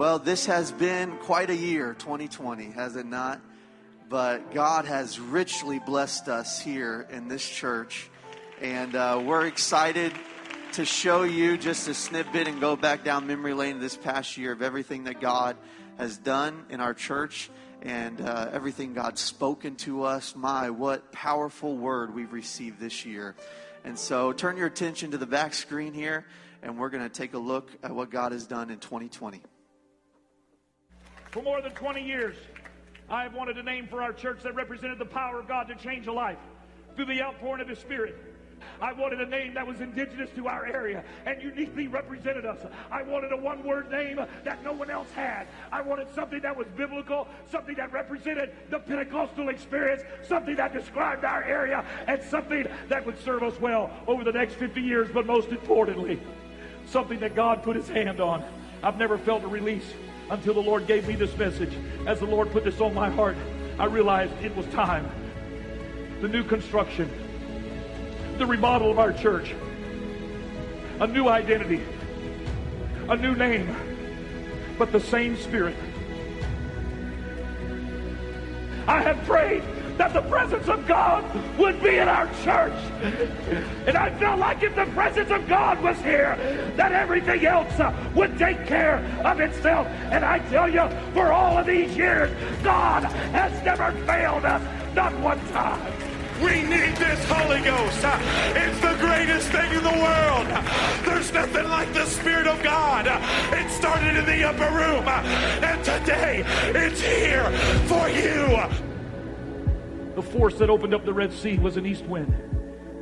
Well, this has been quite a year, 2020, has it not? But God has richly blessed us here in this church. And uh, we're excited to show you just a snippet and go back down memory lane this past year of everything that God has done in our church and uh, everything God's spoken to us. My, what powerful word we've received this year. And so turn your attention to the back screen here, and we're going to take a look at what God has done in 2020. For more than 20 years, I have wanted a name for our church that represented the power of God to change a life through the outpouring of His Spirit. I wanted a name that was indigenous to our area and uniquely represented us. I wanted a one word name that no one else had. I wanted something that was biblical, something that represented the Pentecostal experience, something that described our area, and something that would serve us well over the next 50 years, but most importantly, something that God put his hand on. I've never felt a release until the Lord gave me this message. As the Lord put this on my heart, I realized it was time. The new construction, the remodel of our church, a new identity, a new name, but the same spirit. I have prayed that the presence of God would be in our church. And I felt like if the presence of God was here, that everything else uh, would take care of itself. And I tell you, for all of these years, God has never failed us, not one time. We need this Holy Ghost. Uh, It's the greatest thing in the world. There's nothing like the Spirit of God. It started in the upper room, uh, and today it's here for you. The force that opened up the Red Sea was an east wind.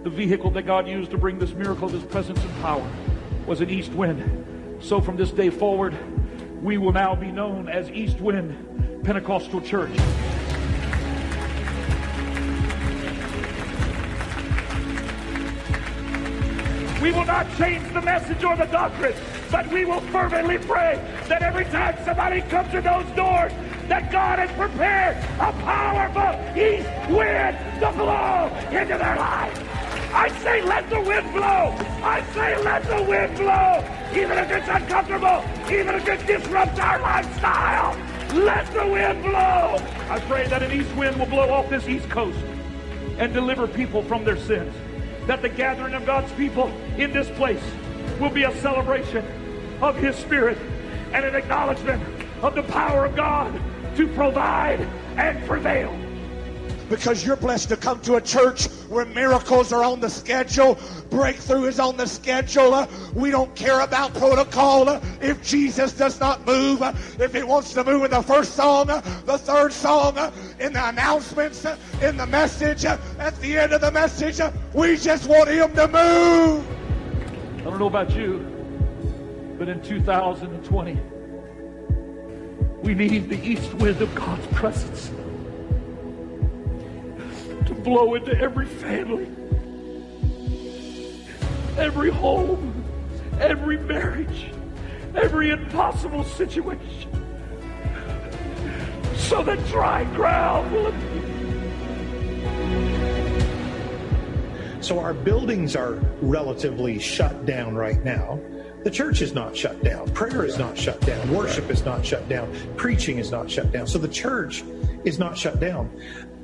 The vehicle that God used to bring this miracle of His presence and power was an east wind. So from this day forward, we will now be known as East Wind Pentecostal Church. We will not change the message or the doctrine, but we will fervently pray that every time somebody comes to those doors, that God has prepared a powerful east wind to blow into their lives. I say let the wind blow. I say let the wind blow. Even if it's uncomfortable, even if it disrupts our lifestyle, let the wind blow. I pray that an east wind will blow off this east coast and deliver people from their sins. That the gathering of God's people in this place will be a celebration of His Spirit and an acknowledgement of the power of God to provide and prevail. because you're blessed to come to a church where miracles are on the schedule, breakthrough is on the schedule. Uh, We don't care about protocol. Uh, If Jesus does not move, uh, if it wants to move in the first song, the third song, in the announcements, in the message, at the end of the message, we just want him to move. I don't know about you, but in 2020, we need the east wind of God's presence to blow into every family, every home, every marriage, every impossible situation, so that dry ground will appear. So our buildings are relatively shut down right now. The church is not shut down. Prayer is not shut down. Worship is not shut down. Preaching is not shut down. So the church is not shut down.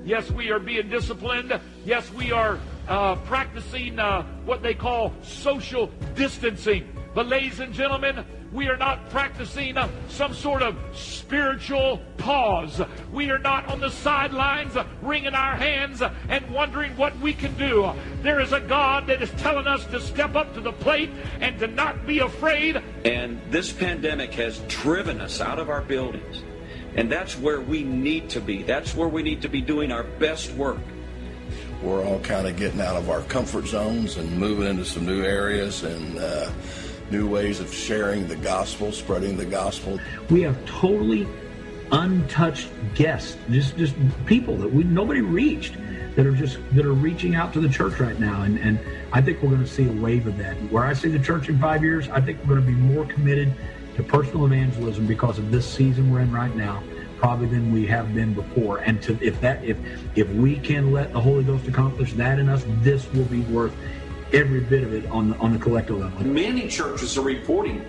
Yes, we are being disciplined. Yes, we are uh, practicing uh, what they call social distancing. But, ladies and gentlemen, we are not practicing uh, some sort of spiritual pause. We are not on the sidelines uh, wringing our hands uh, and wondering what we can do. There is a God that is telling us to step up to the plate and to not be afraid And this pandemic has driven us out of our buildings. And that's where we need to be. That's where we need to be doing our best work. we're all kind of getting out of our comfort zones and moving into some new areas and uh, new ways of sharing the gospel, spreading the gospel. We have totally untouched guests, just just people that we nobody reached that are just that are reaching out to the church right now, and and I think we're going to see a wave of that. Where I see the church in five years, I think we're going to be more committed to personal evangelism because of this season we're in right now, probably than we have been before. And to if that if if we can let the Holy Ghost accomplish that in us, this will be worth every bit of it on the, on the collective level. Many churches are reporting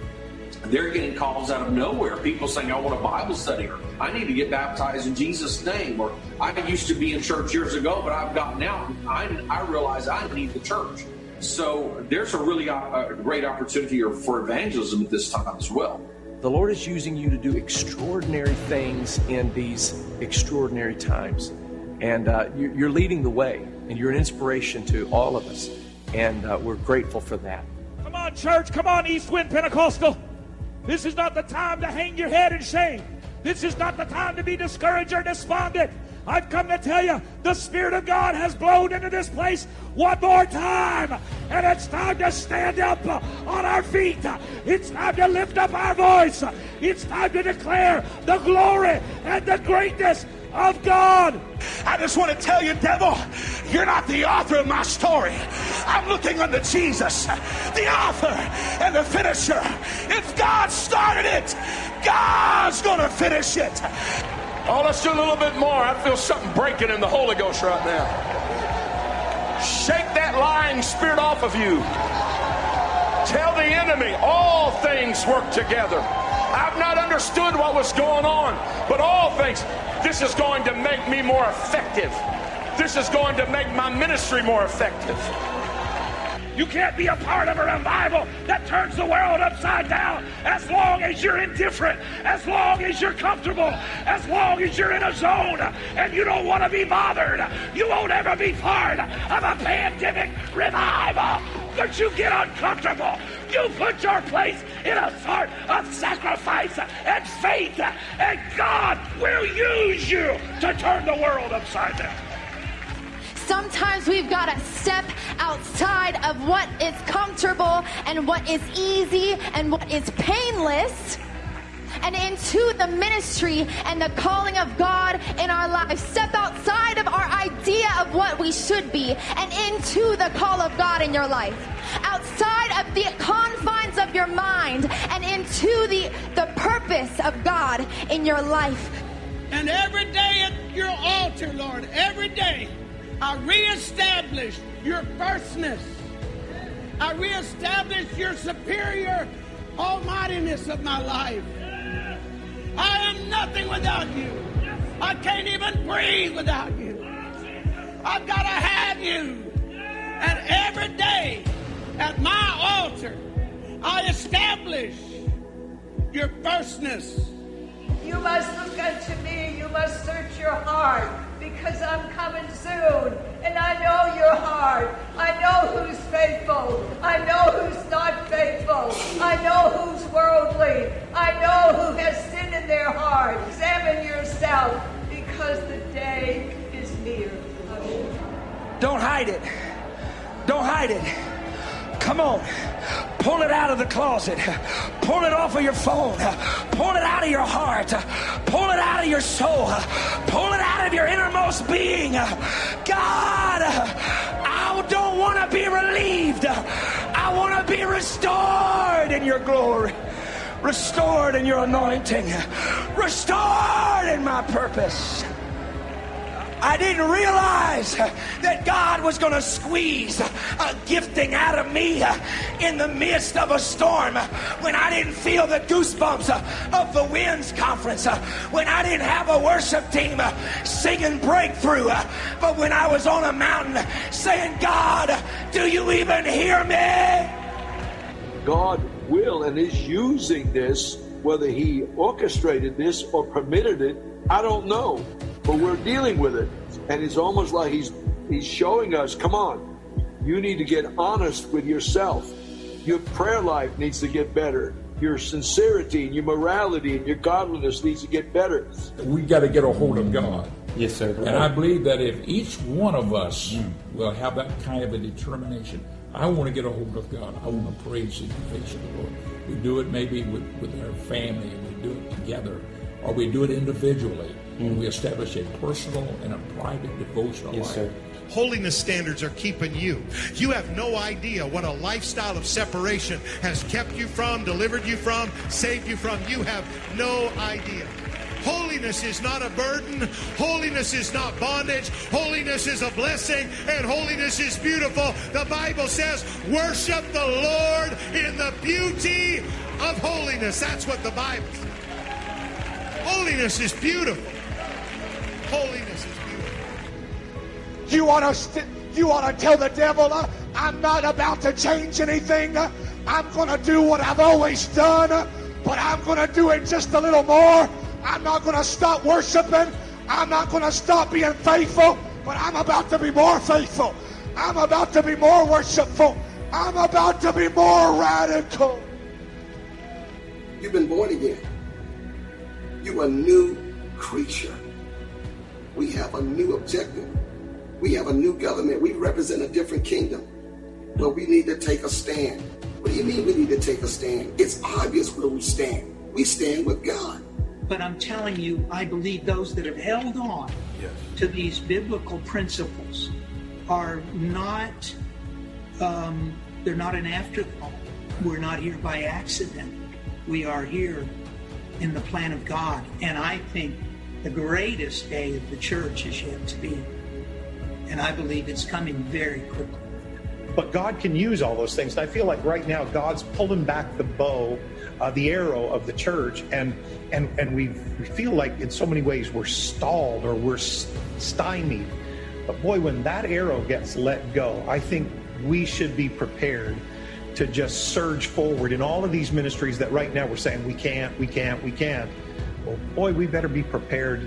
They're getting calls out of nowhere. People saying, I want a Bible study, or I need to get baptized in Jesus' name, or I used to be in church years ago, but I've gotten out. I, I realize I need the church. So there's a really uh, a great opportunity for evangelism at this time as well. The Lord is using you to do extraordinary things in these extraordinary times. And uh, you're leading the way, and you're an inspiration to all of us. And uh, we're grateful for that. Come on, church. Come on, East Wind Pentecostal. This is not the time to hang your head in shame. This is not the time to be discouraged or despondent. I've come to tell you the Spirit of God has blown into this place one more time. And it's time to stand up on our feet. It's time to lift up our voice. It's time to declare the glory and the greatness of God. I just want to tell you, devil, you're not the author of my story. I'm looking unto Jesus, the author and the finisher. If God started it, God's going to finish it. Oh, let's do a little bit more. I feel something breaking in the Holy Ghost right now. Shake that lying spirit off of you. Tell the enemy all things work together. I've not understood what was going on, but all things, this is going to make me more effective. This is going to make my ministry more effective. You can't be a part of a revival that turns the world upside down as long as you're indifferent, as long as you're comfortable, as long as you're in a zone and you don't want to be bothered. You won't ever be part of a pandemic revival. But you get uncomfortable. You put your place in a sort of sacrifice and faith, and God will use you to turn the world upside down. Sometimes we've got to step outside of what is comfortable and what is easy and what is painless and into the ministry and the calling of God in our lives. Step outside of our idea of what we should be and into the call of God in your life. Outside of the confines of your mind and into the, the purpose of God in your life. And every day at your altar, Lord, every day, I reestablish your firstness. I reestablish your superior almightiness of my life. I am nothing without you. I can't even breathe without you. I've got to have you. And every day at my altar, I establish your firstness. You must look unto me. You must search your heart because I'm coming soon. And I know your heart. I know who's faithful. I know who's not faithful. I know who's worldly. I know who has sin in their heart. Examine yourself because the day is near. Don't hide it. Don't hide it. Come on. Pull it out of the closet. Pull it off of your phone. Pull it out of your heart. Pull it out of your soul. Pull it out of your innermost being. God, I don't want to be relieved. I want to be restored in your glory. Restored in your anointing. Restored in my purpose. I didn't realize that God was going to squeeze a gifting out of me in the midst of a storm. When I didn't feel the goosebumps of the winds conference, when I didn't have a worship team singing breakthrough, but when I was on a mountain saying, God, do you even hear me? God will and is using this, whether He orchestrated this or permitted it, I don't know but we're dealing with it. And it's almost like he's he's showing us, come on, you need to get honest with yourself. Your prayer life needs to get better. Your sincerity and your morality and your godliness needs to get better. We got to get a hold of God. Yes, sir. And I believe that if each one of us mm. will have that kind of a determination, I want to get a hold of God. I want to praise the face of the Lord. We do it maybe with, with our family, and we do it together, or we do it individually. Mm. We establish a personal and a private devotional yes, life. Sir. Holiness standards are keeping you. You have no idea what a lifestyle of separation has kept you from, delivered you from, saved you from. You have no idea. Holiness is not a burden. Holiness is not bondage. Holiness is a blessing. And holiness is beautiful. The Bible says, worship the Lord in the beauty of holiness. That's what the Bible says. Holiness is beautiful. Holiness is beautiful. You want to st- you want to tell the devil, uh, I'm not about to change anything. I'm going to do what I've always done, but I'm going to do it just a little more. I'm not going to stop worshiping. I'm not going to stop being faithful, but I'm about to be more faithful. I'm about to be more worshipful. I'm about to be more radical. You've been born again. You are a new creature. We have a new objective. We have a new government. We represent a different kingdom. But we need to take a stand. What do you mean we need to take a stand? It's obvious where we stand. We stand with God. But I'm telling you, I believe those that have held on to these biblical principles are not, um, they're not an afterthought. We're not here by accident. We are here in the plan of God. And I think the greatest day of the church is yet to be. And I believe it's coming very quickly. But God can use all those things. And I feel like right now God's pulling back the bow, uh, the arrow of the church, and and and we we feel like in so many ways we're stalled or we're stymied. But boy, when that arrow gets let go, I think we should be prepared to just surge forward in all of these ministries that right now we're saying we can't, we can't, we can't. Well, boy, we better be prepared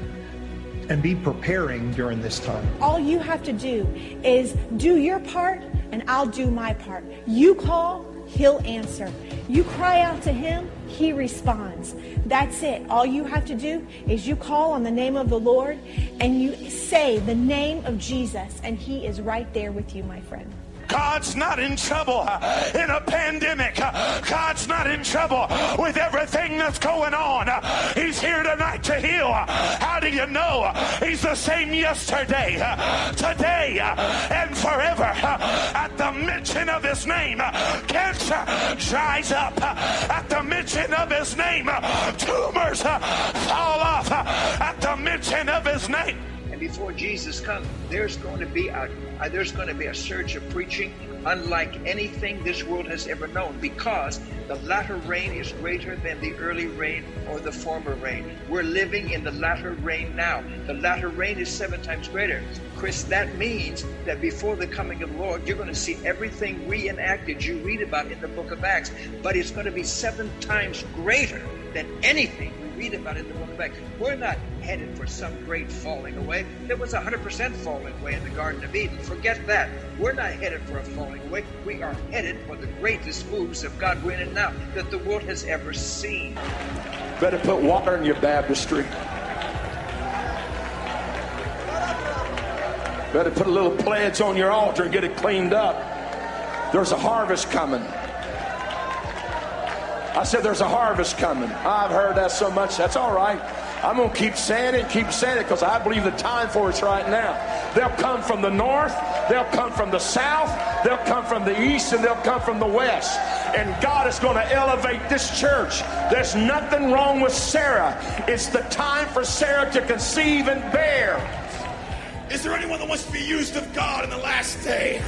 and be preparing during this time. All you have to do is do your part, and I'll do my part. You call, he'll answer. You cry out to him, he responds. That's it. All you have to do is you call on the name of the Lord and you say the name of Jesus, and he is right there with you, my friend. God's not in trouble uh, in a pandemic. Uh, God's not in trouble with everything that's going on. Uh, He's here tonight to heal. Uh, How do you know? Uh, He's the same yesterday, uh, today, and forever. At the mention of His name, cancer dries up. At the mention of His name, tumors fall off. At the mention of His name. And before Jesus comes, there's going to be a there's going to be a surge of preaching unlike anything this world has ever known because the latter rain is greater than the early rain or the former rain. We're living in the latter rain now. The latter rain is seven times greater. Chris, that means that before the coming of the Lord, you're going to see everything reenacted you read about in the book of Acts, but it's going to be seven times greater than anything read about it in the book of Acts. We're not headed for some great falling away. There was a 100% falling away in the Garden of Eden. Forget that. We're not headed for a falling away. We are headed for the greatest moves of God we're in now that the world has ever seen. Better put water in your baptistry. Better put a little pledge on your altar and get it cleaned up. There's a harvest coming. I said, There's a harvest coming. I've heard that so much. That's all right. I'm going to keep saying it, keep saying it, because I believe the time for it's right now. They'll come from the north, they'll come from the south, they'll come from the east, and they'll come from the west. And God is going to elevate this church. There's nothing wrong with Sarah. It's the time for Sarah to conceive and bear. Is there anyone that wants to be used of God in the last day?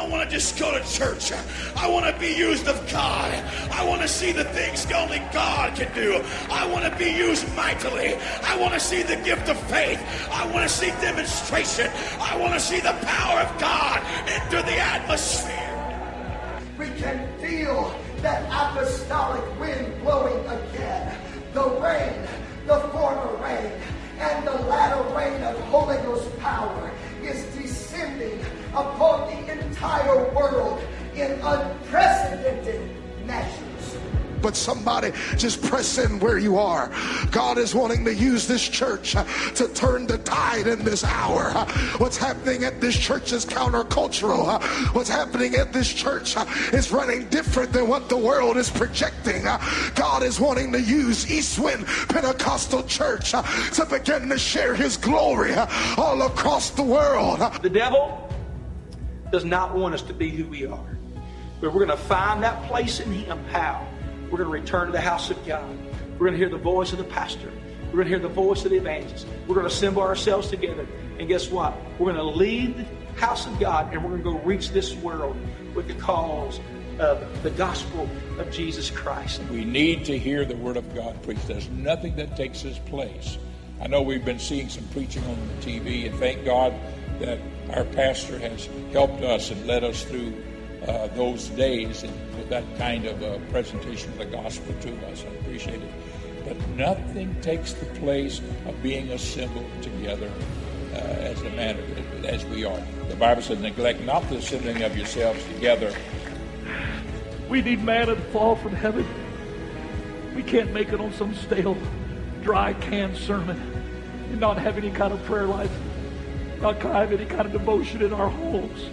I don't want to just go to church. I want to be used of God. I want to see the things only God can do. I want to be used mightily. I want to see the gift of faith. I want to see demonstration. I want to see the power of God enter the atmosphere. We can feel that apostolic wind blowing again. The rain, the former rain, and the latter rain of Holy Ghost power upon the entire world in unprecedented measures but somebody just press in where you are. God is wanting to use this church uh, to turn the tide in this hour. Uh, what's happening at this church is countercultural. Uh, what's happening at this church is running different than what the world is projecting. God is wanting to use Eastwind Pentecostal Church to begin to share his glory all across the world. The devil does not want us to be who we are. But we're going to find that place in him. How? We're going to return to the house of God. We're going to hear the voice of the pastor. We're going to hear the voice of the evangelist. We're going to assemble ourselves together. And guess what? We're going to leave the house of God and we're going to go reach this world with the cause of the gospel of Jesus Christ. We need to hear the word of God preached. There's nothing that takes its place. I know we've been seeing some preaching on the TV, and thank God that our pastor has helped us and led us through uh, those days and with that kind of uh, presentation of the gospel to us. I appreciate it. But nothing takes the place of being assembled together uh, as a man as we are. The Bible says, "Neglect not the assembling of yourselves together." We need manna to fall from heaven. We can't make it on some stale, dry, canned sermon and not have any kind of prayer life, not have any kind of devotion in our homes.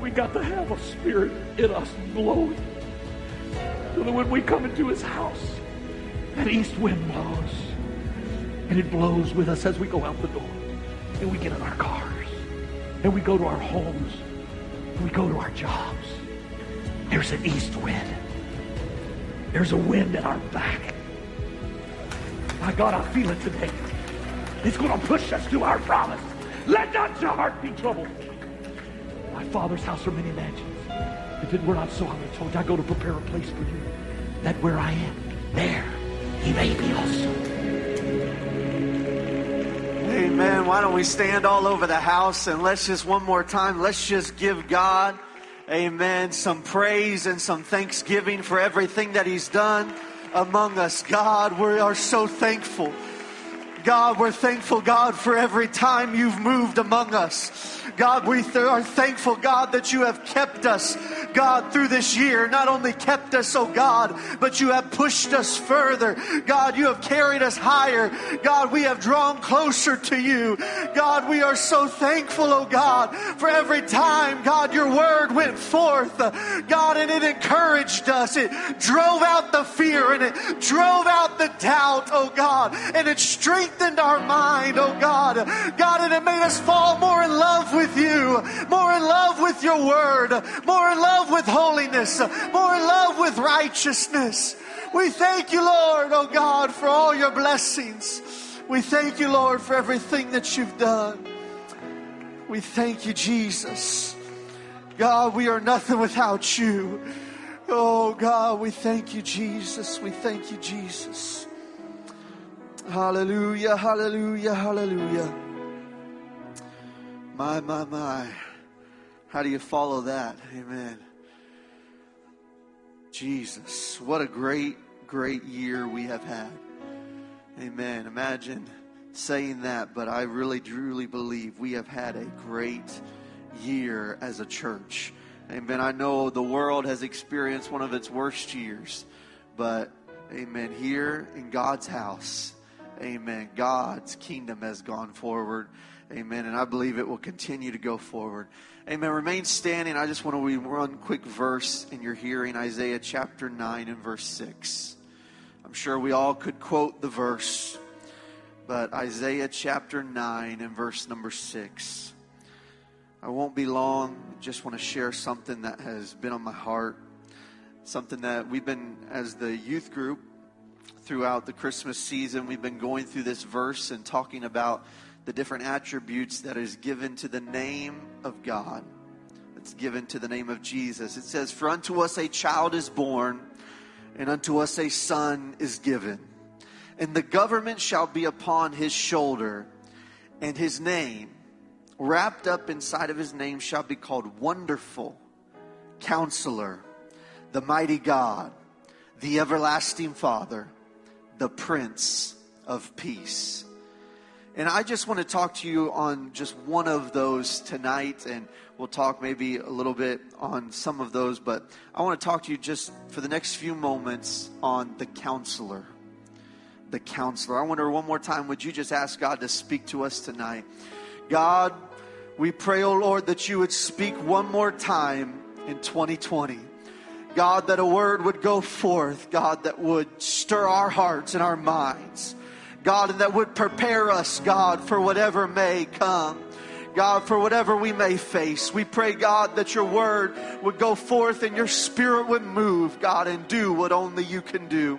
We got to have a spirit in us blowing. So that when we come into his house, that east wind blows. And it blows with us as we go out the door. And we get in our cars. And we go to our homes. And we go to our jobs. There's an east wind. There's a wind at our back. My God, I feel it today. It's going to push us to our promise. Let not your heart be troubled. My Father's house are many mansions. If it were not so, I would have told you I go to prepare a place for you. That where I am, there he may be also. Amen. Why don't we stand all over the house and let's just one more time, let's just give God, amen, some praise and some thanksgiving for everything that He's done among us. God, we are so thankful. God, we're thankful, God, for every time you've moved among us. God, we th- are thankful, God, that you have kept us, God, through this year. Not only kept us, oh God, but you have pushed us further. God, you have carried us higher. God, we have drawn closer to you. God, we are so thankful, oh God, for every time, God, your word went forth. God, and it encouraged us. It drove out the fear and it drove out the doubt, oh God, and it strengthened our mind, oh God. God, and it made us fall more in love with you, more in love with your word, more in love with holiness, more in love with righteousness. We thank you, Lord, oh God, for all your blessings. We thank you, Lord, for everything that you've done. We thank you, Jesus. God, we are nothing without you. Oh, God, we thank you, Jesus. We thank you, Jesus. Hallelujah, hallelujah, hallelujah. My, my, my. How do you follow that? Amen. Jesus, what a great, great year we have had. Amen. Imagine saying that, but I really, truly believe we have had a great year as a church. Amen. I know the world has experienced one of its worst years, but amen. Here in God's house, amen. God's kingdom has gone forward. Amen. And I believe it will continue to go forward. Amen. Remain standing. I just want to read one quick verse in your hearing Isaiah chapter 9 and verse 6. I'm sure we all could quote the verse, but Isaiah chapter 9 and verse number 6. I won't be long. Just want to share something that has been on my heart. Something that we've been, as the youth group, throughout the Christmas season, we've been going through this verse and talking about the different attributes that is given to the name of God. It's given to the name of Jesus. It says, For unto us a child is born, and unto us a son is given. And the government shall be upon his shoulder, and his name, wrapped up inside of his name, shall be called Wonderful, Counselor, the Mighty God, the Everlasting Father, the Prince of Peace. And I just want to talk to you on just one of those tonight, and we'll talk maybe a little bit on some of those, but I want to talk to you just for the next few moments on the counselor. The counselor. I wonder one more time, would you just ask God to speak to us tonight? God, we pray, oh Lord, that you would speak one more time in 2020. God, that a word would go forth, God, that would stir our hearts and our minds. God, and that would prepare us, God, for whatever may come. God, for whatever we may face. We pray, God, that your word would go forth and your spirit would move, God, and do what only you can do.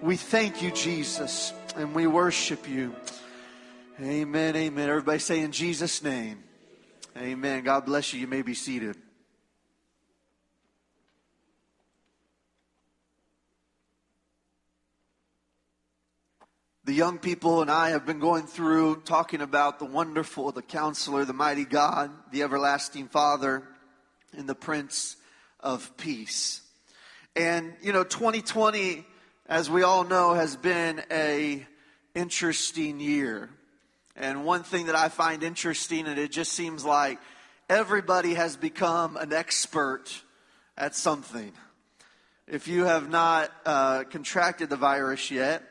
We thank you, Jesus. and we worship you. Amen, amen. Everybody say in Jesus' name. Amen. God bless you. You may be seated. The young people and I have been going through talking about the wonderful, the counselor, the mighty God, the everlasting Father, and the Prince of Peace. And, you know, 2020, as we all know, has been a interesting year. And one thing that I find interesting, and it just seems like everybody has become an expert at something. If you have not uh, contracted the virus yet,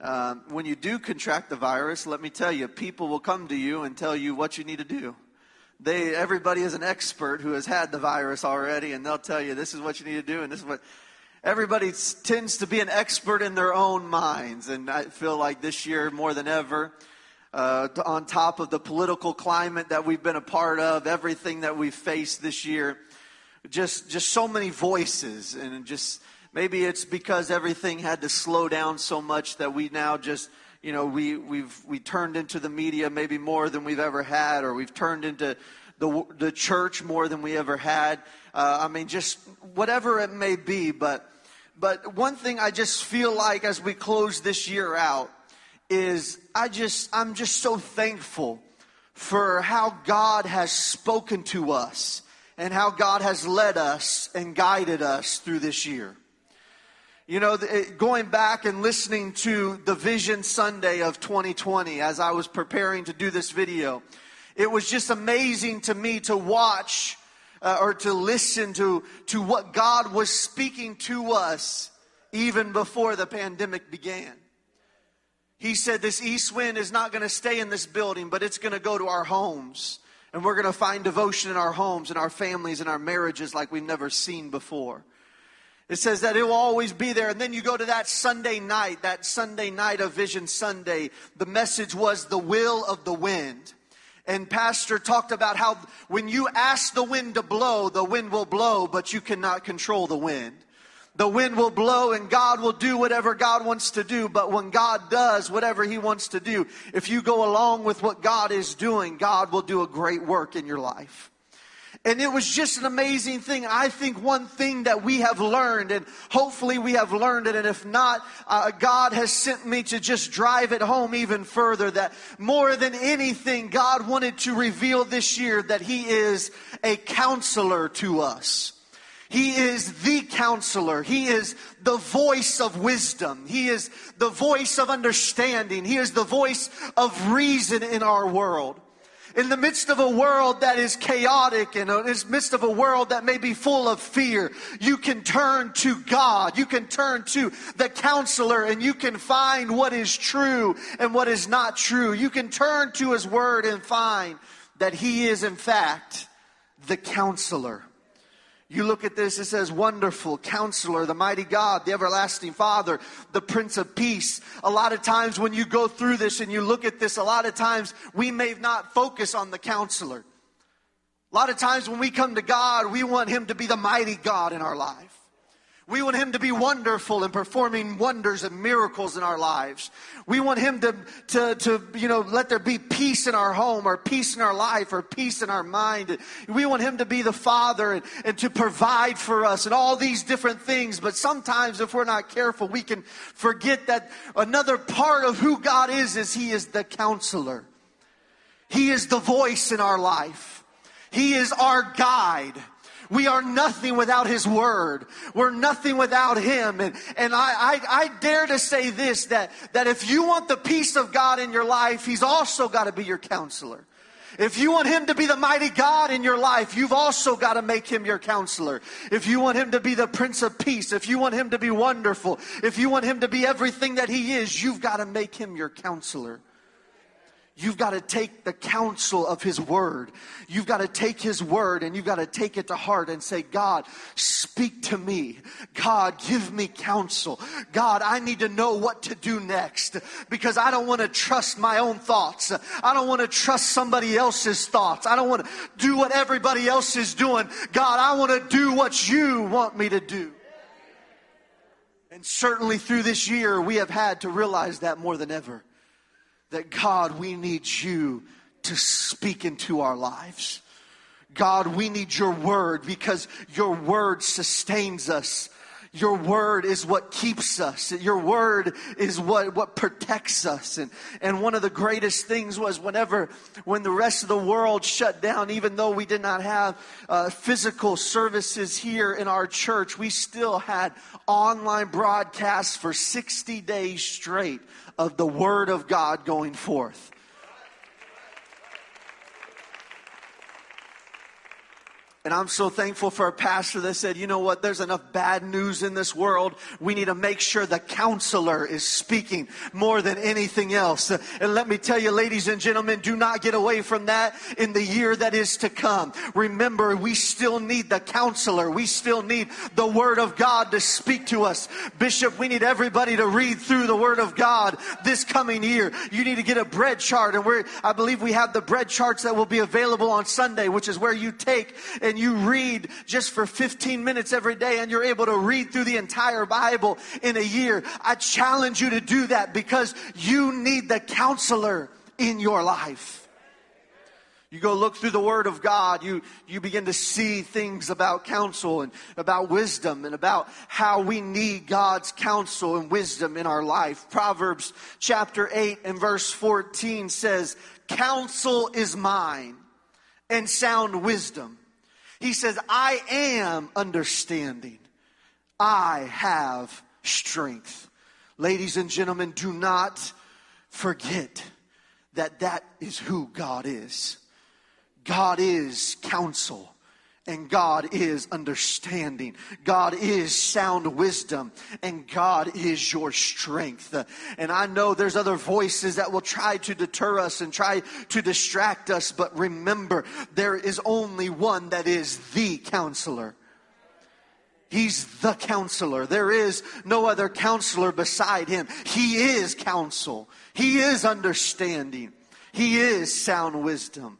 um, when you do contract the virus, let me tell you, people will come to you and tell you what you need to do. They, everybody is an expert who has had the virus already, and they'll tell you this is what you need to do, and this is what. Everybody tends to be an expert in their own minds, and I feel like this year more than ever, uh, on top of the political climate that we've been a part of, everything that we've faced this year, just just so many voices, and just maybe it's because everything had to slow down so much that we now just you know we we've we turned into the media maybe more than we've ever had, or we've turned into the the church more than we ever had. Uh, I mean, just whatever it may be, but but one thing I just feel like as we close this year out is I just, I'm just so thankful for how God has spoken to us and how God has led us and guided us through this year. You know, going back and listening to the Vision Sunday of 2020 as I was preparing to do this video, it was just amazing to me to watch uh, or to listen to, to what God was speaking to us even before the pandemic began. He said, This east wind is not going to stay in this building, but it's going to go to our homes. And we're going to find devotion in our homes and our families and our marriages like we've never seen before. It says that it will always be there. And then you go to that Sunday night, that Sunday night of Vision Sunday. The message was the will of the wind. And Pastor talked about how when you ask the wind to blow, the wind will blow, but you cannot control the wind. The wind will blow and God will do whatever God wants to do. But when God does whatever He wants to do, if you go along with what God is doing, God will do a great work in your life. And it was just an amazing thing. I think one thing that we have learned, and hopefully we have learned it, and if not, uh, God has sent me to just drive it home even further that more than anything, God wanted to reveal this year that He is a counselor to us. He is the counselor. He is the voice of wisdom. He is the voice of understanding. He is the voice of reason in our world in the midst of a world that is chaotic and in the midst of a world that may be full of fear, you can turn to God. You can turn to the counselor and you can find what is true and what is not true. You can turn to his word and find that he is in fact the counselor. You look at this, it says, Wonderful Counselor, the Mighty God, the Everlasting Father, the Prince of Peace. A lot of times when you go through this and you look at this, a lot of times we may not focus on the counselor. A lot of times when we come to God, we want Him to be the mighty God in our life. We want Him to be wonderful and performing wonders and miracles in our lives. We want Him to, to, to, you know, let there be peace in our home or peace in our life or peace in our mind. We want Him to be the Father and, and to provide for us and all these different things. But sometimes if we're not careful, we can forget that another part of who God is is He is the counselor. He is the voice in our life. He is our guide. We are nothing without His Word. We're nothing without Him. And, and I, I, I dare to say this, that, that if you want the peace of God in your life, He's also got to be your counselor. If you want him to be the mighty God in your life, you've also got to make him your counselor. If you want him to be the Prince of Peace, if you want him to be wonderful, if you want him to be everything that he is, you've got to make him your counselor. You've got to take the counsel of His Word. You've got to take His Word and you've got to take it to heart and say, God, speak to me. God, give me counsel. God, I need to know what to do next because I don't want to trust my own thoughts. I don't want to trust somebody else's thoughts. I don't want to do what everybody else is doing. God, I want to do what you want me to do. And certainly through this year, we have had to realize that more than ever. That God, we need you to speak into our lives. God, we need your word because your word sustains us. Your word is what keeps us. Your word is what, what protects us. And, and one of the greatest things was whenever, when the rest of the world shut down, even though we did not have uh, physical services here in our church, we still had online broadcasts for 60 days straight of the word of God going forth. And I'm so thankful for a pastor that said, you know what, there's enough bad news in this world. We need to make sure the counselor is speaking more than anything else. And let me tell you, ladies and gentlemen, do not get away from that in the year that is to come. Remember, we still need the counselor. We still need the Word of God to speak to us. Bishop, we need everybody to read through the Word of God this coming year. You need to get a bread chart. And we're, I believe we have the bread charts that will be available on Sunday, which is where you take and you read just for 15 minutes every day and you're able to read through the entire Bible in a year, I challenge you to do that because you need the counselor in your life. You go look through the Word of God, you, you begin to see things about counsel and about wisdom and about how we need God's counsel and wisdom in our life. Proverbs chapter 8 and verse 14 says, Counsel is mine and sound wisdom. He says, I am understanding. I have strength. Ladies and gentlemen, do not forget that that is who God is. God is counsel and God is understanding. God is sound wisdom and God is your strength. And I know there's other voices that will try to deter us and try to distract us, but remember, there is only one that is the counselor. He's the counselor. There is no other counselor beside him. He is counsel. He is understanding. He is sound wisdom.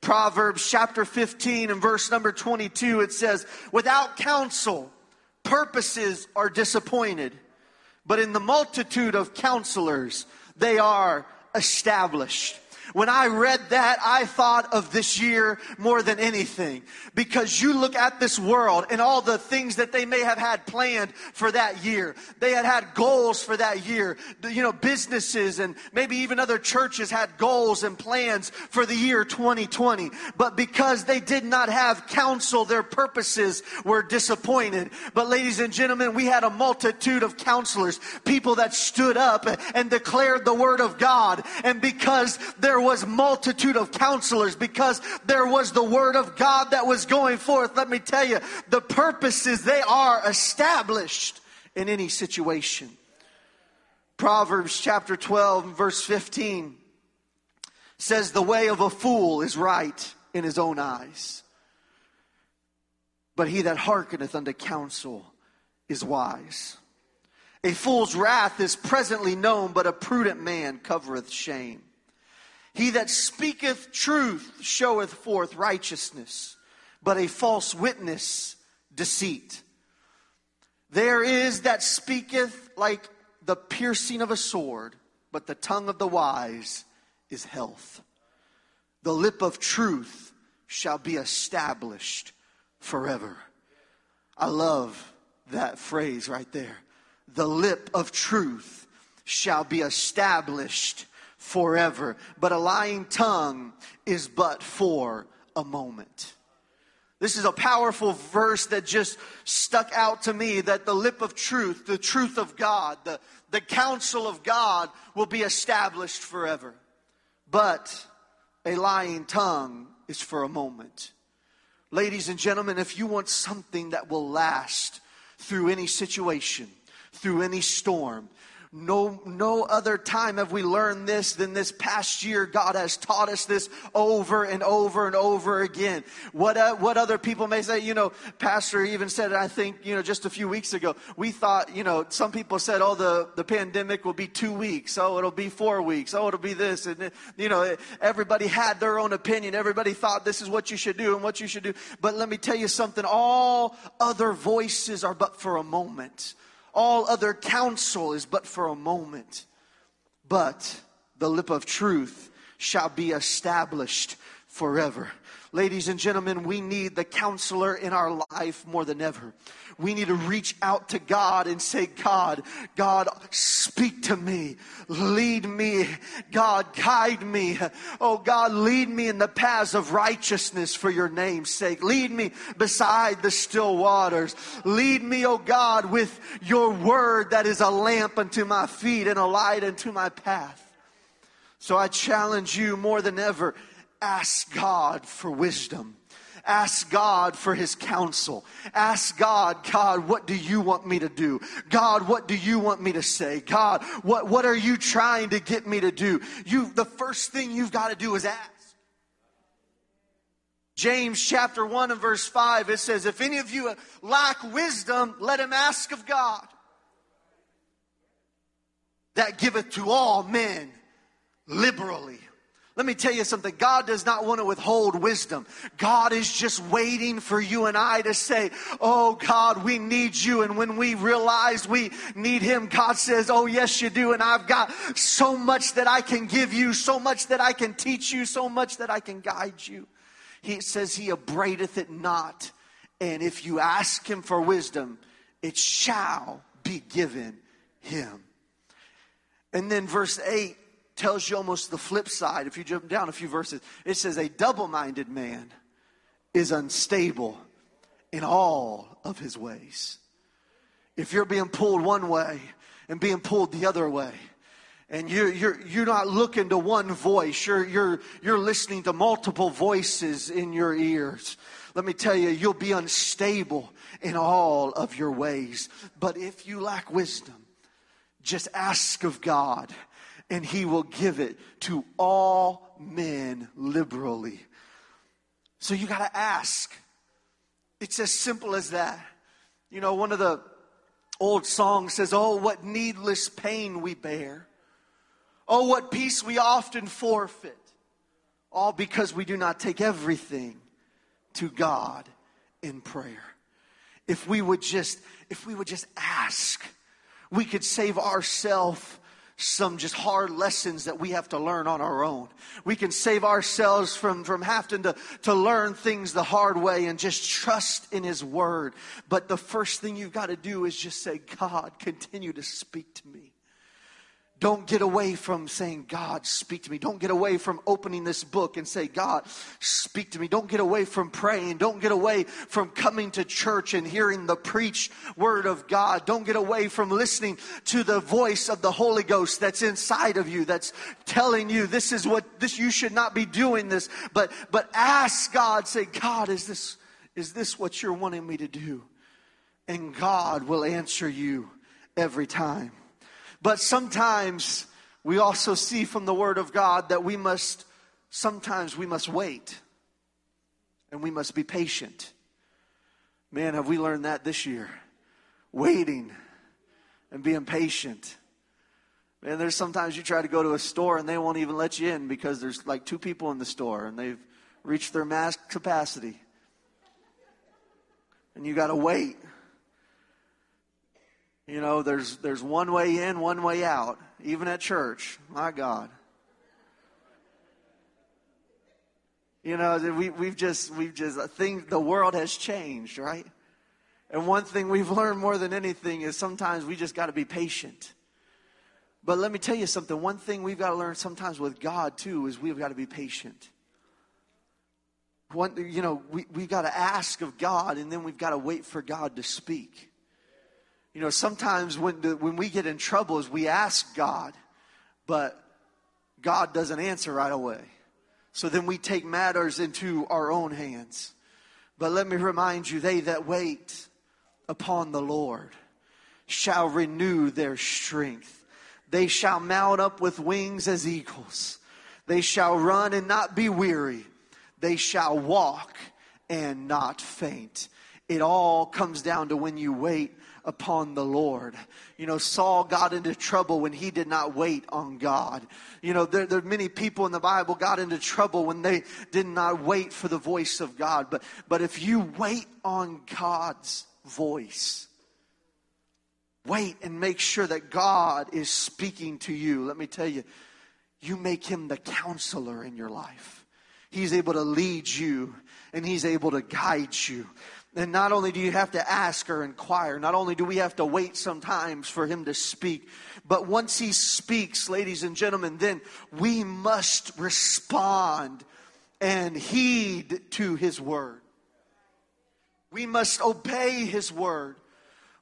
Proverbs chapter 15 and verse number 22, it says, Without counsel, purposes are disappointed, but in the multitude of counselors, they are established. When I read that, I thought of this year more than anything because you look at this world and all the things that they may have had planned for that year. They had had goals for that year. You know, businesses and maybe even other churches had goals and plans for the year 2020. But because they did not have counsel, their purposes were disappointed. But ladies and gentlemen, we had a multitude of counselors, people that stood up and declared the word of God. And because their there was multitude of counselors because there was the word of God that was going forth. Let me tell you, the purposes, they are established in any situation. Proverbs chapter 12 verse 15 says the way of a fool is right in his own eyes. But he that hearkeneth unto counsel is wise. A fool's wrath is presently known, but a prudent man covereth shame. He that speaketh truth showeth forth righteousness, but a false witness deceit. There is that speaketh like the piercing of a sword, but the tongue of the wise is health. The lip of truth shall be established forever. I love that phrase right there. The lip of truth shall be established forever. But a lying tongue is but for a moment. This is a powerful verse that just stuck out to me that the lip of truth, the truth of God, the, the counsel of God will be established forever. But a lying tongue is for a moment. Ladies and gentlemen, if you want something that will last through any situation, through any storm, no, no other time have we learned this than this past year. God has taught us this over and over and over again. What, uh, what other people may say, you know, Pastor even said I think, you know, just a few weeks ago. We thought, you know, some people said, oh, the, the pandemic will be two weeks. Oh, it'll be four weeks. Oh, it'll be this. And, you know, everybody had their own opinion. Everybody thought this is what you should do and what you should do. But let me tell you something. All other voices are but for a moment All other counsel is but for a moment, but the lip of truth shall be established forever. Ladies and gentlemen, we need the counselor in our life more than ever. We need to reach out to God and say, God, God, speak to me. Lead me. God, guide me. Oh God, lead me in the paths of righteousness for your name's sake. Lead me beside the still waters. Lead me, oh God, with your word that is a lamp unto my feet and a light unto my path. So I challenge you more than ever ask God for wisdom. Ask God for his counsel. Ask God, God, what do you want me to do? God, what do you want me to say? God, what, what are you trying to get me to do? You, the first thing you've got to do is ask. James chapter 1 and verse 5, it says, If any of you lack wisdom, let him ask of God. That giveth to all men liberally let me tell you something. God does not want to withhold wisdom. God is just waiting for you and I to say, Oh God, we need you. And when we realize we need Him, God says, Oh yes, you do. And I've got so much that I can give you, so much that I can teach you, so much that I can guide you. He says, He upbraideth it not. And if you ask Him for wisdom, it shall be given Him. And then verse 8 tells you almost the flip side. If you jump down a few verses, it says, A double minded man is unstable in all of his ways. If you're being pulled one way and being pulled the other way, and you're, you're, you're not looking to one voice, you're, you're, you're listening to multiple voices in your ears. Let me tell you, you'll be unstable in all of your ways. But if you lack wisdom, just ask of God and he will give it to all men liberally. So you got to ask. It's as simple as that. You know, one of the old songs says, Oh, what needless pain we bear. Oh, what peace we often forfeit. All because we do not take everything to God in prayer. If we would just, if we would just ask, we could save ourselves some just hard lessons that we have to learn on our own. We can save ourselves from, from having to, to learn things the hard way and just trust in His Word. But the first thing you've got to do is just say, God, continue to speak to me. Don't get away from saying, God, speak to me. Don't get away from opening this book and say, God, speak to me. Don't get away from praying. Don't get away from coming to church and hearing the preached word of God. Don't get away from listening to the voice of the Holy Ghost that's inside of you, that's telling you this is what this, you should not be doing this. But, but ask God, say, God, is this, is this what you're wanting me to do? And God will answer you every time. But sometimes we also see from the Word of God that we must, sometimes we must wait and we must be patient. Man, have we learned that this year? Waiting and being patient. Man, there's sometimes you try to go to a store and they won't even let you in because there's like two people in the store and they've reached their max capacity. And you got to wait. You know, there's, there's one way in, one way out, even at church. My God. You know, we, we've just, we've just, uh, I think the world has changed, right? And one thing we've learned more than anything is sometimes we just got to be patient. But let me tell you something. One thing we've got to learn sometimes with God too is we've got to be patient. One, you know, we, we've got to ask of God and then we've got to wait for God to speak. You know, sometimes when, the, when we get in trouble is we ask God, but God doesn't answer right away. So then we take matters into our own hands. But let me remind you, they that wait upon the Lord shall renew their strength. They shall mount up with wings as eagles. They shall run and not be weary. They shall walk and not faint. It all comes down to when you wait upon the Lord. You know, Saul got into trouble when he did not wait on God. You know, there, there are many people in the Bible got into trouble when they did not wait for the voice of God. But, but if you wait on God's voice, Wait and make sure that God is speaking to you. Let me tell you, you make him the counselor in your life. He's able to lead you and he's able to guide you. And not only do you have to ask or inquire, not only do we have to wait sometimes for him to speak, but once he speaks, ladies and gentlemen, then we must respond and heed to his word. We must obey his word.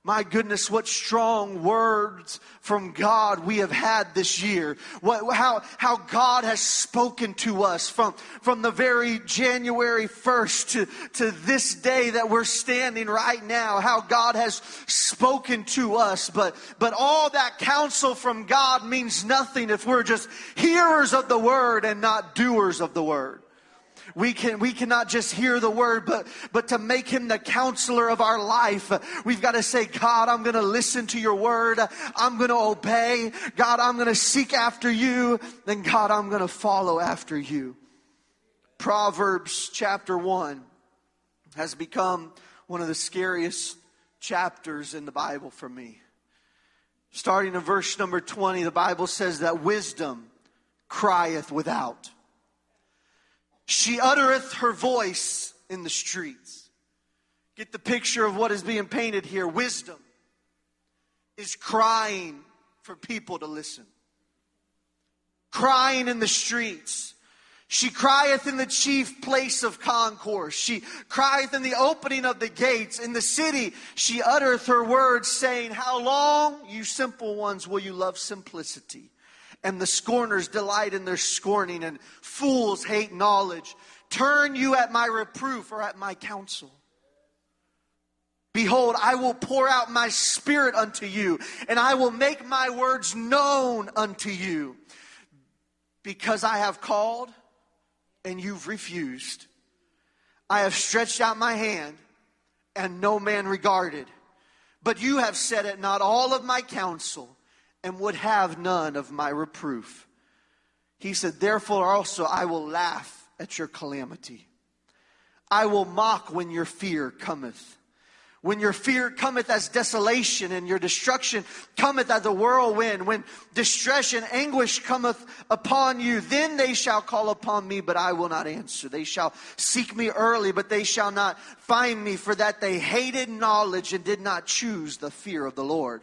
My goodness, what strong words from God we have had this year. What, how, how God has spoken to us from, from the very January 1st to, to this day that we're standing right now. How God has spoken to us. But, but all that counsel from God means nothing if we're just hearers of the word and not doers of the word. We can, we cannot just hear the word, but, but to make him the counselor of our life, we've got to say, God, I'm going to listen to your word. I'm going to obey. God, I'm going to seek after you. Then God, I'm going to follow after you. Proverbs chapter one has become one of the scariest chapters in the Bible for me. Starting in verse number 20, the Bible says that wisdom crieth without. She uttereth her voice in the streets. Get the picture of what is being painted here. Wisdom is crying for people to listen. Crying in the streets. She crieth in the chief place of concourse. She crieth in the opening of the gates. In the city, she uttereth her words, saying, How long, you simple ones, will you love simplicity? And the scorners delight in their scorning, and fools hate knowledge. Turn you at my reproof or at my counsel. Behold, I will pour out my spirit unto you, and I will make my words known unto you. Because I have called, and you've refused. I have stretched out my hand, and no man regarded. But you have said it not all of my counsel and would have none of my reproof. He said, Therefore also I will laugh at your calamity. I will mock when your fear cometh. When your fear cometh as desolation and your destruction cometh as a whirlwind, when distress and anguish cometh upon you, then they shall call upon me, but I will not answer. They shall seek me early, but they shall not find me, for that they hated knowledge and did not choose the fear of the Lord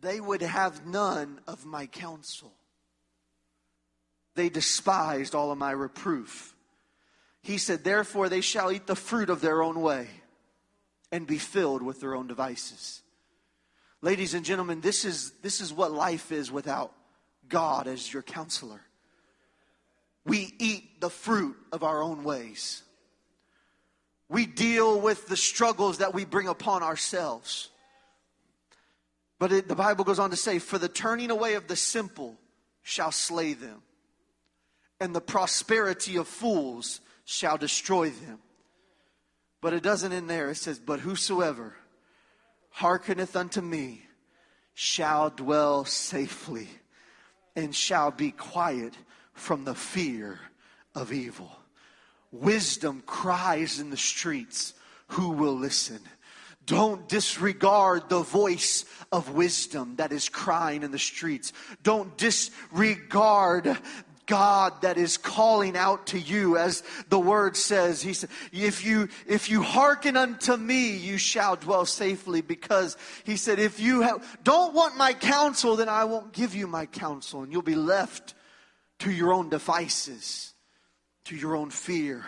they would have none of my counsel. They despised all of my reproof. He said, Therefore they shall eat the fruit of their own way and be filled with their own devices. Ladies and gentlemen, this is, this is what life is without God as your counselor. We eat the fruit of our own ways. We deal with the struggles that we bring upon ourselves. But it, the Bible goes on to say, For the turning away of the simple shall slay them, and the prosperity of fools shall destroy them. But it doesn't end there. It says, But whosoever hearkeneth unto me shall dwell safely and shall be quiet from the fear of evil. Wisdom cries in the streets. Who will listen? Don't disregard the voice of wisdom that is crying in the streets. Don't disregard God that is calling out to you as the word says. He said, if you, if you hearken unto me, you shall dwell safely because he said, if you have, don't want my counsel, then I won't give you my counsel and you'll be left to your own devices, to your own fear,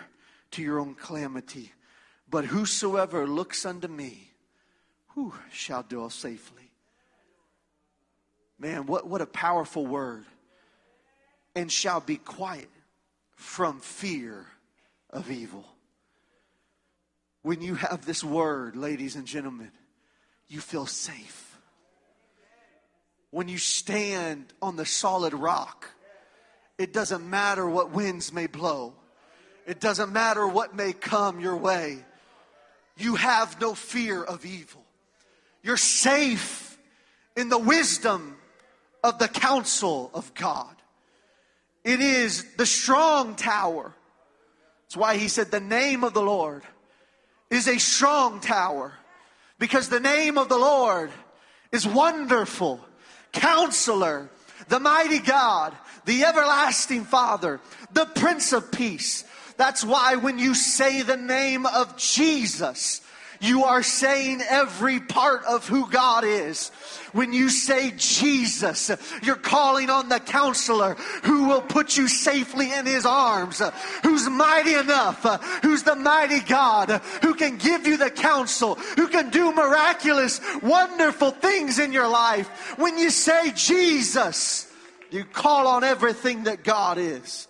to your own calamity. But whosoever looks unto me, who shall dwell safely. Man, what, what a powerful word. And shall be quiet from fear of evil. When you have this word, ladies and gentlemen, you feel safe. When you stand on the solid rock, it doesn't matter what winds may blow. It doesn't matter what may come your way. You have no fear of evil. You're safe in the wisdom of the counsel of God. It is the strong tower. That's why he said the name of the Lord is a strong tower because the name of the Lord is wonderful, counselor, the mighty God, the everlasting Father, the Prince of Peace. That's why when you say the name of Jesus, you are saying every part of who God is. When you say Jesus, you're calling on the counselor who will put you safely in his arms, who's mighty enough, who's the mighty God, who can give you the counsel, who can do miraculous, wonderful things in your life. When you say Jesus, you call on everything that God is.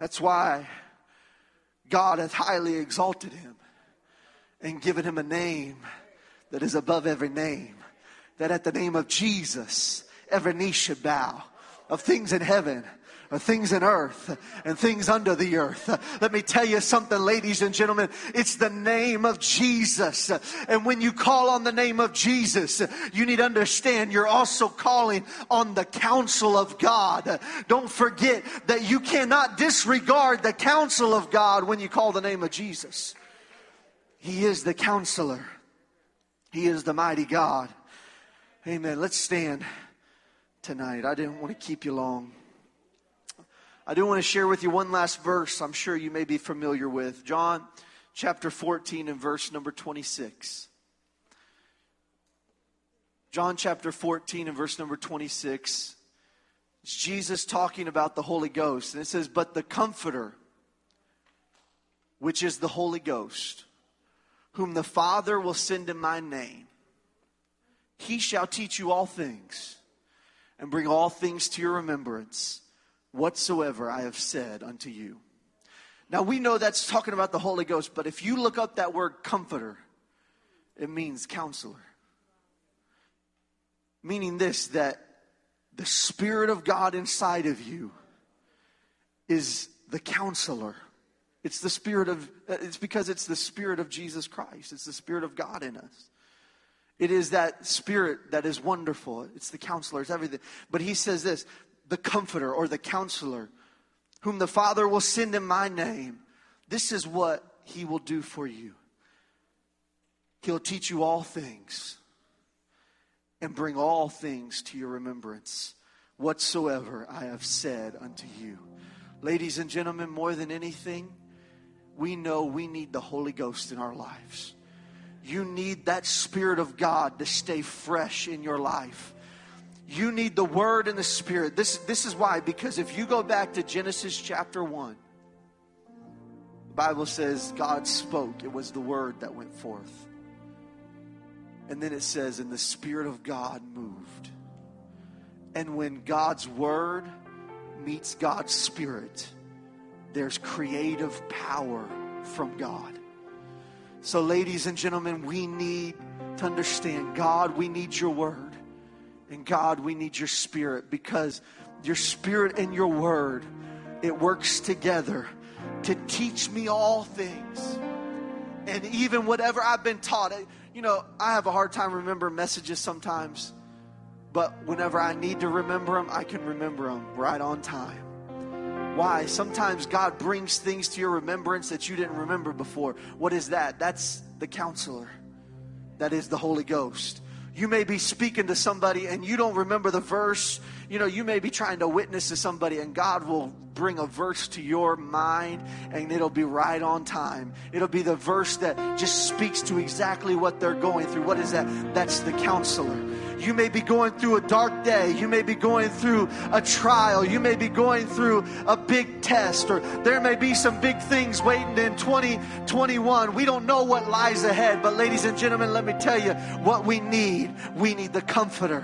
That's why God hath highly exalted him and given him a name that is above every name. That at the name of Jesus, every knee should bow of things in heaven things in earth and things under the earth. Let me tell you something, ladies and gentlemen. It's the name of Jesus. And when you call on the name of Jesus, you need to understand you're also calling on the counsel of God. Don't forget that you cannot disregard the counsel of God when you call the name of Jesus. He is the counselor. He is the mighty God. Amen. Let's stand tonight. I didn't want to keep you long. I do want to share with you one last verse I'm sure you may be familiar with. John chapter 14 and verse number 26. John chapter 14 and verse number 26. It's Jesus talking about the Holy Ghost. And it says, But the Comforter, which is the Holy Ghost, whom the Father will send in my name, he shall teach you all things and bring all things to your remembrance whatsoever I have said unto you. Now we know that's talking about the Holy Ghost, but if you look up that word comforter, it means counselor. Meaning this, that the Spirit of God inside of you is the counselor. It's the Spirit of, uh, it's because it's the Spirit of Jesus Christ. It's the Spirit of God in us. It is that Spirit that is wonderful. It's the counselor, it's everything. But he says this the comforter or the counselor, whom the Father will send in my name. This is what he will do for you. He'll teach you all things and bring all things to your remembrance whatsoever I have said unto you. Ladies and gentlemen, more than anything, we know we need the Holy Ghost in our lives. You need that Spirit of God to stay fresh in your life. You need the Word and the Spirit. This, this is why, because if you go back to Genesis chapter 1, the Bible says God spoke, it was the Word that went forth. And then it says, and the Spirit of God moved. And when God's Word meets God's Spirit, there's creative power from God. So, ladies and gentlemen, we need to understand God, we need your Word. And God, we need your spirit because your spirit and your word, it works together to teach me all things. And even whatever I've been taught, you know, I have a hard time remembering messages sometimes, but whenever I need to remember them, I can remember them right on time. Why? Sometimes God brings things to your remembrance that you didn't remember before. What is that? That's the counselor. That is the Holy Ghost. You may be speaking to somebody and you don't remember the verse. You know, you may be trying to witness to somebody and God will bring a verse to your mind and it'll be right on time. It'll be the verse that just speaks to exactly what they're going through. What is that? That's the counselor. You may be going through a dark day. You may be going through a trial. You may be going through a big test, or there may be some big things waiting in 2021. We don't know what lies ahead, but ladies and gentlemen, let me tell you what we need. We need the comforter,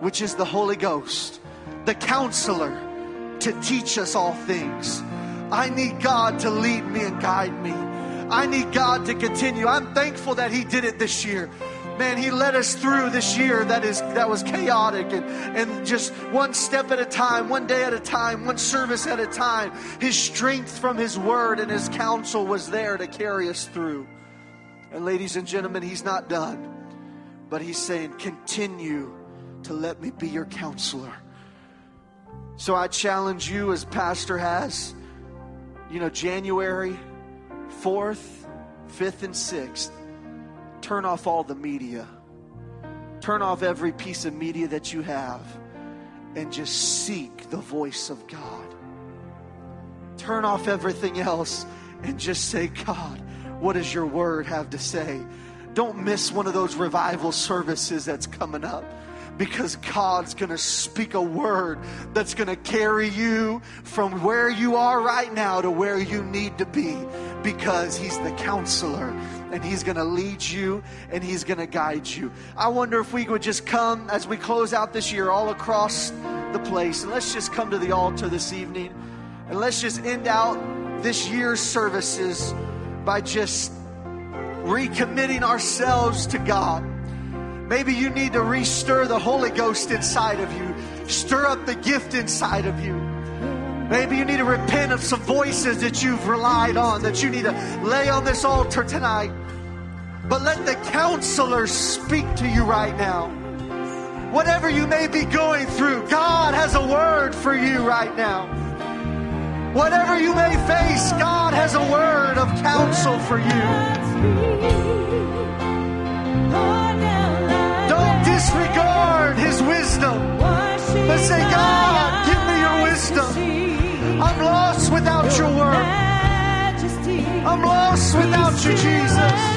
which is the Holy Ghost, the counselor to teach us all things. I need God to lead me and guide me. I need God to continue. I'm thankful that He did it this year man, he led us through this year that is that was chaotic and, and just one step at a time, one day at a time, one service at a time. His strength from his word and his counsel was there to carry us through. And ladies and gentlemen, he's not done. But he's saying, continue to let me be your counselor. So I challenge you as pastor has, you know, January 4th, 5th, and 6th turn off all the media. Turn off every piece of media that you have and just seek the voice of God. Turn off everything else and just say, God, what does your word have to say? Don't miss one of those revival services that's coming up because God's going to speak a word that's going to carry you from where you are right now to where you need to be because He's the counselor and He's going to lead you and He's going to guide you. I wonder if we would just come as we close out this year all across the place and let's just come to the altar this evening and let's just end out this year's services by just recommitting ourselves to God. Maybe you need to restir the Holy Ghost inside of you, stir up the gift inside of you. Maybe you need to repent of some voices that you've relied on, that you need to lay on this altar tonight. But let the counselor speak to you right now. Whatever you may be going through, God has a word for you right now. Whatever you may face, God has a word of counsel for you. Disregard his wisdom, but say, God, give me your wisdom. I'm lost without your word. I'm lost without you, Jesus.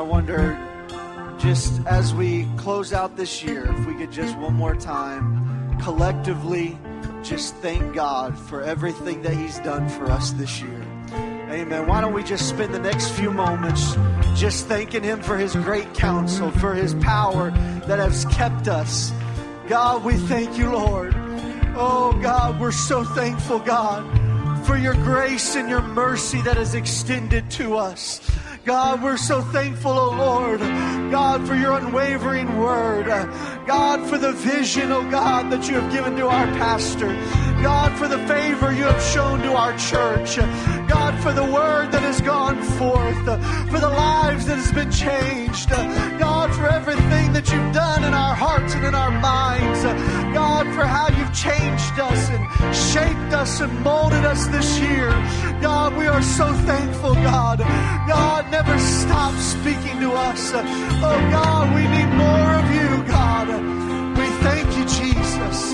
I wonder, just as we close out this year, if we could just one more time collectively just thank God for everything that He's done for us this year. Amen. Why don't we just spend the next few moments just thanking Him for His great counsel, for His power that has kept us. God, we thank you, Lord. Oh, God, we're so thankful, God, for your grace and your mercy that is extended to us. God, we're so thankful, oh Lord. God, for your unwavering word. God, for the vision, oh God, that you have given to our pastor. God, for the favor you have shown to our church. God, for the word that has gone forth. For the lives that has been changed. God, for everything that you've done in our hearts and in our minds. God, for how you've changed us and shaped us and molded us this year. God, we are so thankful, God. God, never stop speaking to us. Oh, God, we need more of you. We thank you, Jesus.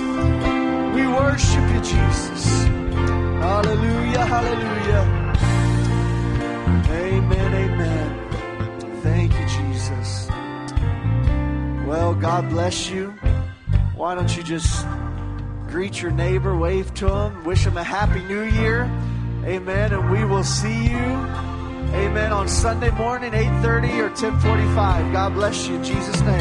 We worship you, Jesus. Hallelujah, hallelujah. Amen, amen. Thank you, Jesus. Well, God bless you. Why don't you just greet your neighbor, wave to him, wish him a happy new year. Amen. And we will see you. Amen. On Sunday morning, 8:30 or 10:45. God bless you in Jesus' name.